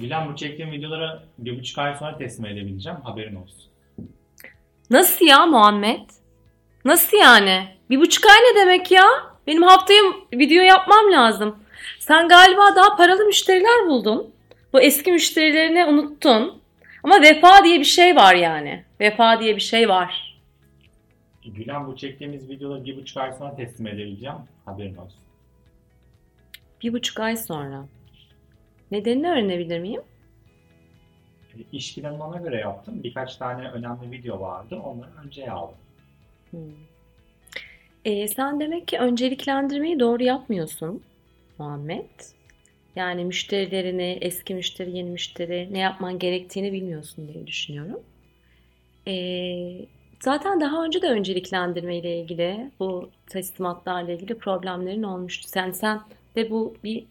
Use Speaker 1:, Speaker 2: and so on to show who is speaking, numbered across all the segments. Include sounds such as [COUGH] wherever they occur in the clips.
Speaker 1: Gülen bu çektiğim videoları bir buçuk ay sonra teslim edebileceğim. Haberin olsun.
Speaker 2: Nasıl ya Muhammed? Nasıl yani? Bir buçuk ay ne demek ya? Benim haftaya video yapmam lazım. Sen galiba daha paralı müşteriler buldun. Bu eski müşterilerini unuttun. Ama vefa diye bir şey var yani. Vefa diye bir şey var.
Speaker 1: Gülen bu çektiğimiz videoları bir buçuk ay sonra teslim edebileceğim. Haberin olsun.
Speaker 2: Bir buçuk ay sonra. Nedenini öğrenebilir miyim?
Speaker 1: E, İş planını ona göre yaptım. Birkaç tane önemli video vardı. Onları önceye aldım.
Speaker 2: Hmm. Ee, sen demek ki önceliklendirmeyi doğru yapmıyorsun Muhammed. Yani müşterilerini, eski müşteri, yeni müşteri ne yapman gerektiğini bilmiyorsun diye düşünüyorum. Ee, zaten daha önce de önceliklendirme ile ilgili, bu teslimatlarla ilgili problemlerin olmuştu. Sen sen ve bu bir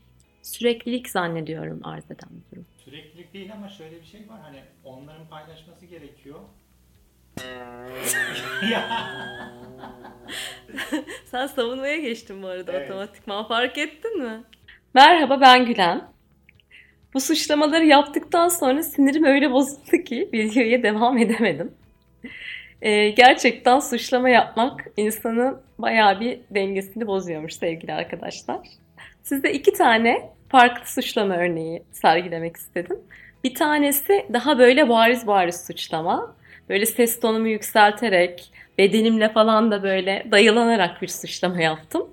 Speaker 2: süreklilik zannediyorum arz eden bir durum.
Speaker 1: Süreklilik değil ama şöyle bir şey var. Hani onların paylaşması gerekiyor. [LAUGHS]
Speaker 2: Sen savunmaya geçtin bu arada
Speaker 1: Evet.
Speaker 2: otomatikman fark ettin mi? Merhaba ben Gülen. Bu suçlamaları yaptıktan sonra sinirim öyle bozuldu ki videoya devam edemedim. Ee, gerçekten suçlama yapmak insanın bayağı bir dengesini bozuyormuş sevgili arkadaşlar. Size iki tane farklı suçlama örneği sergilemek istedim. Bir tanesi daha böyle bariz bariz suçlama. Böyle ses tonumu yükselterek, bedenimle falan da böyle dayılanarak bir suçlama yaptım.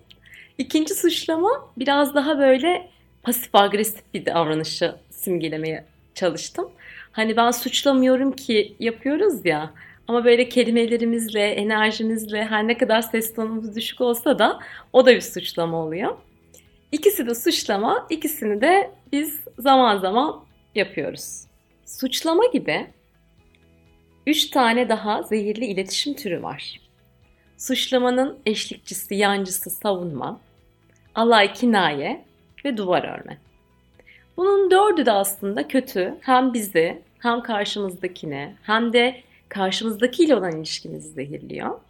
Speaker 2: İkinci suçlama biraz daha böyle pasif agresif bir davranışı simgelemeye çalıştım. Hani ben suçlamıyorum ki yapıyoruz ya ama böyle kelimelerimizle, enerjimizle her ne kadar ses tonumuz düşük olsa da o da bir suçlama oluyor. İkisi de suçlama, ikisini de biz zaman zaman yapıyoruz. Suçlama gibi üç tane daha zehirli iletişim türü var. Suçlamanın eşlikçisi, yancısı savunma, alay kinaye ve duvar örme. Bunun dördü de aslında kötü. Hem bizi, hem karşımızdakine, hem de karşımızdakiyle olan ilişkimizi zehirliyor.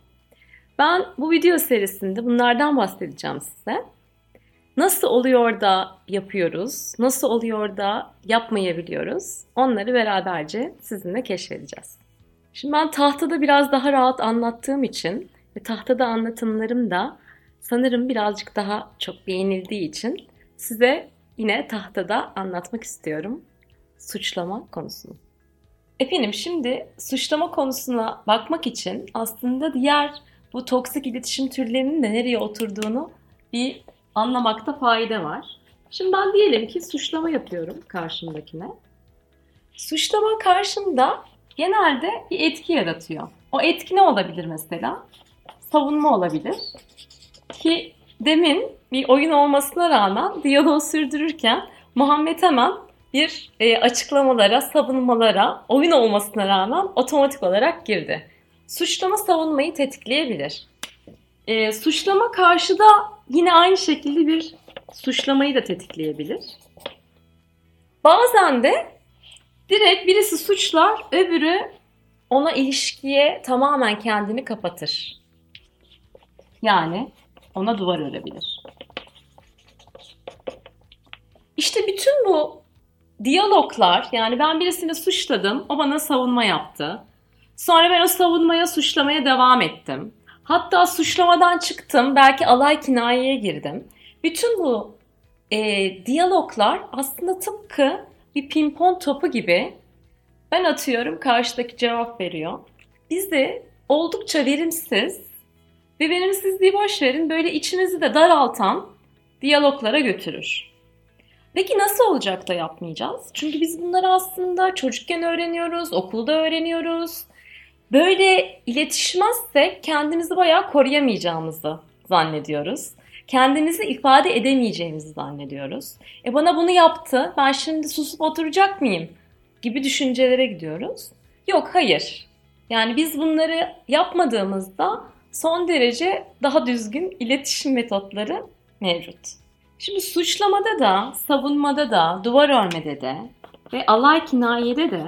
Speaker 2: Ben bu video serisinde bunlardan bahsedeceğim size. Nasıl oluyor da yapıyoruz, nasıl oluyor da yapmayabiliyoruz onları beraberce sizinle keşfedeceğiz. Şimdi ben tahtada biraz daha rahat anlattığım için ve tahtada anlatımlarım da sanırım birazcık daha çok beğenildiği için size yine tahtada anlatmak istiyorum suçlama konusunu. Efendim şimdi suçlama konusuna bakmak için aslında diğer bu toksik iletişim türlerinin de nereye oturduğunu bir anlamakta fayda var. Şimdi ben diyelim ki suçlama yapıyorum karşımdakine. Suçlama karşımda genelde bir etki yaratıyor. O etki ne olabilir mesela? Savunma olabilir. Ki demin bir oyun olmasına rağmen diyaloğu sürdürürken Muhammed hemen bir e, açıklamalara, savunmalara, oyun olmasına rağmen otomatik olarak girdi. Suçlama savunmayı tetikleyebilir. E, suçlama karşıda yine aynı şekilde bir suçlamayı da tetikleyebilir. Bazen de direkt birisi suçlar, öbürü ona ilişkiye tamamen kendini kapatır. Yani ona duvar örebilir. İşte bütün bu diyaloglar yani ben birisini suçladım, o bana savunma yaptı. Sonra ben o savunmaya, suçlamaya devam ettim. Hatta suçlamadan çıktım, belki alay kinayeye girdim. Bütün bu e, diyaloglar aslında tıpkı bir pimpon topu gibi ben atıyorum, karşıdaki cevap veriyor. Bizi oldukça verimsiz ve verimsizliği boş verin böyle içinizi de daraltan diyaloglara götürür. Peki nasıl olacak da yapmayacağız? Çünkü biz bunları aslında çocukken öğreniyoruz, okulda öğreniyoruz. Böyle iletişmezsek kendimizi bayağı koruyamayacağımızı zannediyoruz. Kendimizi ifade edemeyeceğimizi zannediyoruz. E bana bunu yaptı, ben şimdi susup oturacak mıyım? Gibi düşüncelere gidiyoruz. Yok, hayır. Yani biz bunları yapmadığımızda son derece daha düzgün iletişim metotları mevcut. Şimdi suçlamada da, savunmada da, duvar örmede de ve alay kinayede de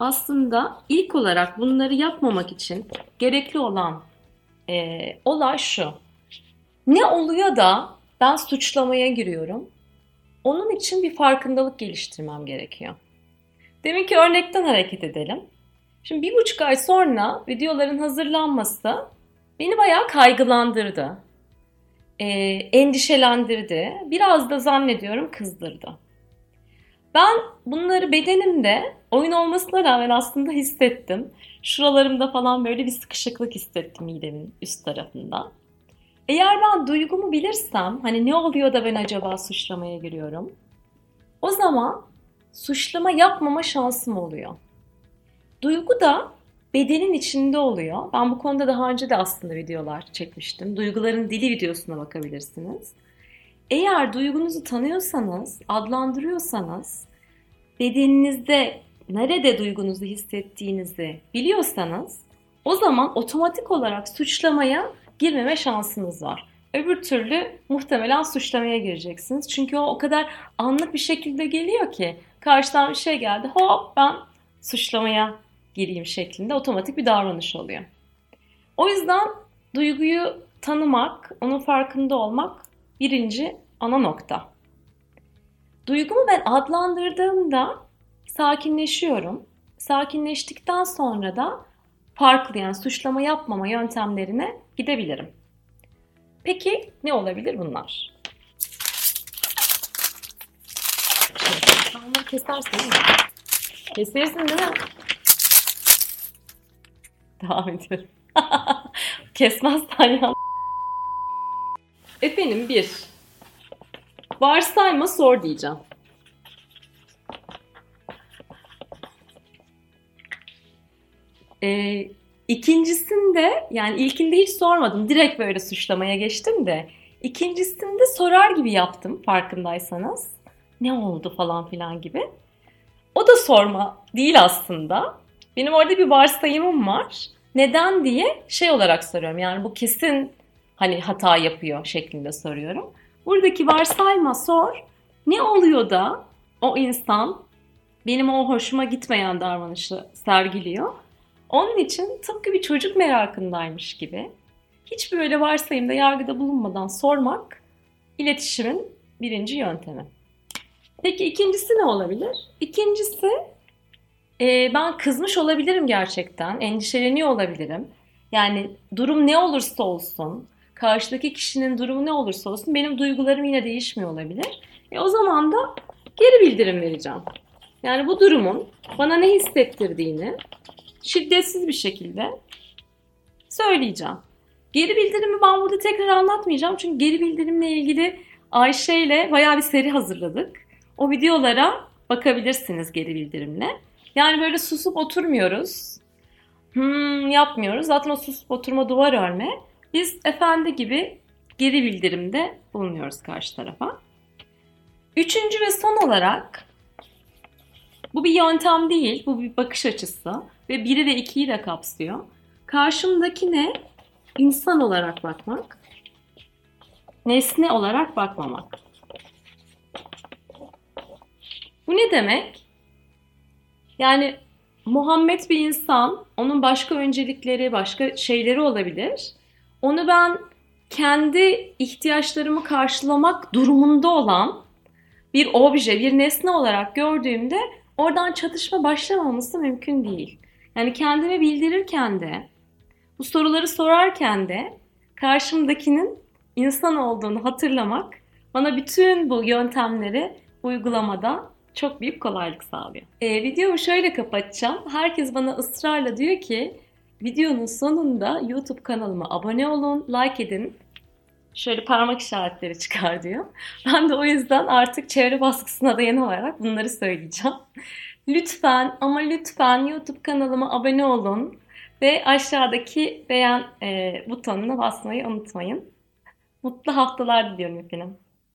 Speaker 2: aslında ilk olarak bunları yapmamak için gerekli olan e, olay şu. Ne oluyor da ben suçlamaya giriyorum? Onun için bir farkındalık geliştirmem gerekiyor. Demin ki örnekten hareket edelim. Şimdi bir buçuk ay sonra videoların hazırlanması beni bayağı kaygılandırdı. E, endişelendirdi. Biraz da zannediyorum kızdırdı. Ben bunları bedenimde oyun olmasına rağmen aslında hissettim. Şuralarımda falan böyle bir sıkışıklık hissettim midemin üst tarafında. Eğer ben duygumu bilirsem, hani ne oluyor da ben acaba suçlamaya giriyorum? O zaman suçlama yapmama şansım oluyor. Duygu da bedenin içinde oluyor. Ben bu konuda daha önce de aslında videolar çekmiştim. Duyguların dili videosuna bakabilirsiniz. Eğer duygunuzu tanıyorsanız, adlandırıyorsanız, bedeninizde nerede duygunuzu hissettiğinizi biliyorsanız o zaman otomatik olarak suçlamaya girmeme şansınız var. Öbür türlü muhtemelen suçlamaya gireceksiniz. Çünkü o o kadar anlık bir şekilde geliyor ki karşıdan bir şey geldi hop ben suçlamaya gireyim şeklinde otomatik bir davranış oluyor. O yüzden duyguyu tanımak, onun farkında olmak birinci ana nokta. Duygumu ben adlandırdığımda sakinleşiyorum. Sakinleştikten sonra da farklı yani suçlama yapmama yöntemlerine gidebilirim. Peki ne olabilir bunlar? Onları kesersin değil mi? Kesersin değil mi? Devam ediyorum. [LAUGHS] Kesmezsen ya. Efendim bir. Varsayma sor diyeceğim. Ee, ikincisinde yani ilkinde hiç sormadım. Direkt böyle suçlamaya geçtim de. İkincisinde sorar gibi yaptım farkındaysanız. Ne oldu falan filan gibi. O da sorma değil aslında. Benim orada bir varsayımım var. Neden diye şey olarak soruyorum. Yani bu kesin hani hata yapıyor şeklinde soruyorum. Buradaki varsayma sor. Ne oluyor da o insan benim o hoşuma gitmeyen davranışı sergiliyor? Onun için tıpkı bir çocuk merakındaymış gibi hiç böyle varsayımda yargıda bulunmadan sormak iletişimin birinci yöntemi. Peki ikincisi ne olabilir? İkincisi e, ben kızmış olabilirim gerçekten, endişeleniyor olabilirim. Yani durum ne olursa olsun, karşıdaki kişinin durumu ne olursa olsun benim duygularım yine değişmiyor olabilir. E, o zaman da geri bildirim vereceğim. Yani bu durumun bana ne hissettirdiğini şiddetsiz bir şekilde söyleyeceğim. Geri bildirimi ben burada tekrar anlatmayacağım. Çünkü geri bildirimle ilgili Ayşe ile bayağı bir seri hazırladık. O videolara bakabilirsiniz geri bildirimle. Yani böyle susup oturmuyoruz. Hmm, yapmıyoruz. Zaten o susup oturma duvar örme. Biz efendi gibi geri bildirimde bulunuyoruz karşı tarafa. Üçüncü ve son olarak bu bir yöntem değil, bu bir bakış açısı ve biri ve ikiyi de kapsıyor. Karşımdaki ne? İnsan olarak bakmak, nesne olarak bakmamak. Bu ne demek? Yani Muhammed bir insan, onun başka öncelikleri, başka şeyleri olabilir. Onu ben kendi ihtiyaçlarımı karşılamak durumunda olan bir obje, bir nesne olarak gördüğümde oradan çatışma başlamaması mümkün değil. Yani kendime bildirirken de, bu soruları sorarken de karşımdakinin insan olduğunu hatırlamak bana bütün bu yöntemleri uygulamada çok büyük kolaylık sağlıyor. E, videomu şöyle kapatacağım. Herkes bana ısrarla diyor ki videonun sonunda YouTube kanalıma abone olun, like edin. Şöyle parmak işaretleri çıkar diyor. Ben de o yüzden artık çevre baskısına dayanarak bunları söyleyeceğim. Lütfen ama lütfen YouTube kanalıma abone olun ve aşağıdaki beğen e, butonuna basmayı unutmayın. Mutlu haftalar diliyorum efendim.